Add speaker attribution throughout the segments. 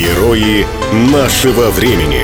Speaker 1: Герои нашего времени.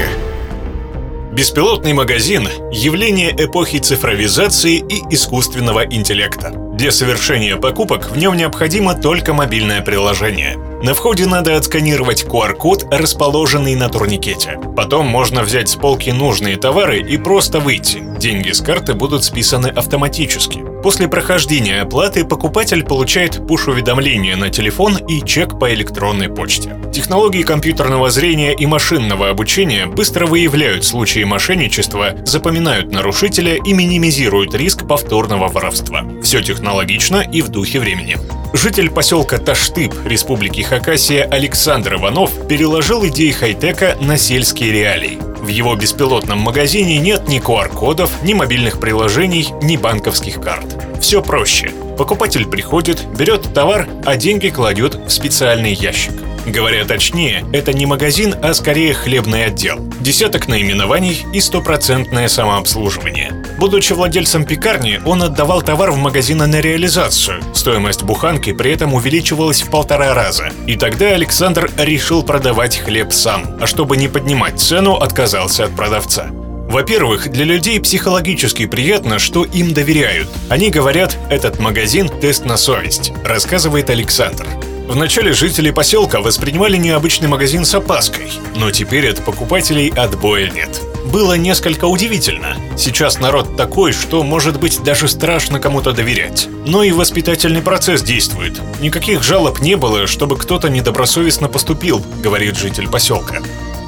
Speaker 2: Беспилотный магазин – явление эпохи цифровизации и искусственного интеллекта. Для совершения покупок в нем необходимо только мобильное приложение. На входе надо отсканировать QR-код, расположенный на турникете. Потом можно взять с полки нужные товары и просто выйти. Деньги с карты будут списаны автоматически. После прохождения оплаты покупатель получает пуш-уведомление на телефон и чек по электронной почте. Технологии компьютерного зрения и машинного обучения быстро выявляют случаи мошенничества, запоминают нарушителя и минимизируют риск повторного воровства. Все технологично и в духе времени. Житель поселка Таштып Республики Хакасия Александр Иванов переложил идеи хай-тека на сельские реалии. В его беспилотном магазине нет ни QR-кодов, ни мобильных приложений, ни банковских карт. Все проще. Покупатель приходит, берет товар, а деньги кладет в специальный ящик. Говоря точнее, это не магазин, а скорее хлебный отдел. Десяток наименований и стопроцентное самообслуживание. Будучи владельцем пекарни, он отдавал товар в магазины на реализацию. Стоимость буханки при этом увеличивалась в полтора раза. И тогда Александр решил продавать хлеб сам, а чтобы не поднимать цену, отказался от продавца. Во-первых, для людей психологически приятно, что им доверяют. Они говорят, этот магазин – тест на совесть, рассказывает Александр. Вначале жители поселка воспринимали необычный магазин с опаской, но теперь от покупателей отбоя нет. Было несколько удивительно. Сейчас народ такой, что, может быть, даже страшно кому-то доверять. Но и воспитательный процесс действует. Никаких жалоб не было, чтобы кто-то недобросовестно поступил, говорит житель поселка.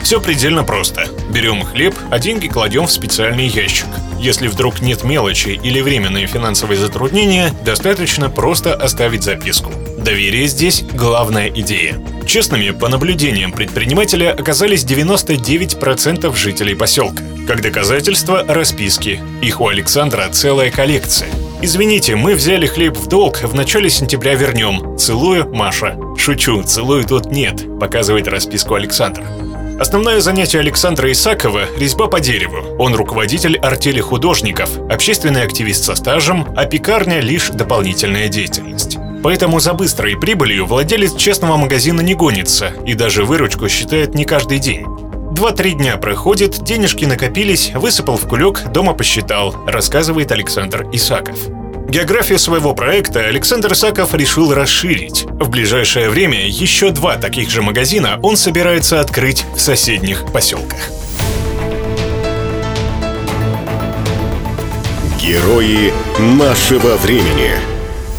Speaker 2: Все предельно просто. Берем хлеб, а деньги кладем в специальный ящик. Если вдруг нет мелочи или временные финансовые затруднения, достаточно просто оставить записку. Доверие здесь – главная идея. Честными, по наблюдениям предпринимателя, оказались 99% жителей поселка. Как доказательство – расписки. Их у Александра целая коллекция. «Извините, мы взяли хлеб в долг, в начале сентября вернем. Целую, Маша». «Шучу, целую тут нет», – показывает расписку Александр. Основное занятие Александра Исакова – резьба по дереву. Он руководитель артели художников, общественный активист со стажем, а пекарня – лишь дополнительная деятельность. Поэтому за быстрой прибылью владелец честного магазина не гонится и даже выручку считает не каждый день. Два-три дня проходит, денежки накопились, высыпал в кулек, дома посчитал, рассказывает Александр Исаков. Географию своего проекта Александр Саков решил расширить. В ближайшее время еще два таких же магазина он собирается открыть в соседних поселках.
Speaker 1: Герои нашего времени.